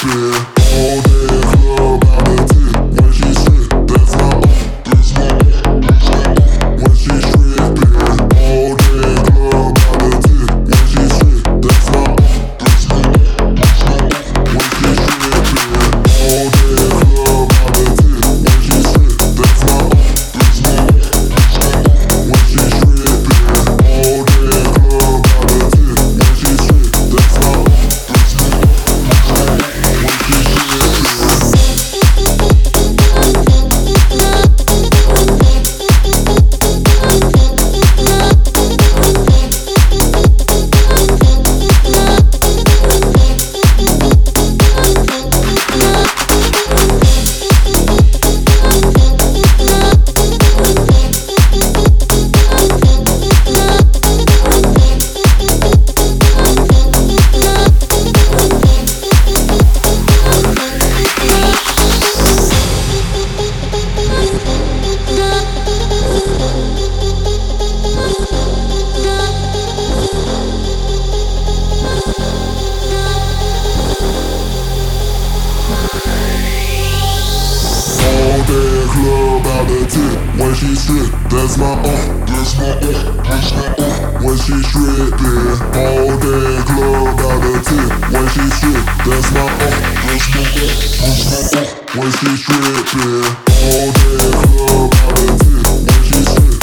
clear. you. That's my uh, that's my uh, that's my uh. When she stripping, all day club out of tip. When she strip, that's my uh, that's my uh, that's my uh. When she stripping, all day club out of tip.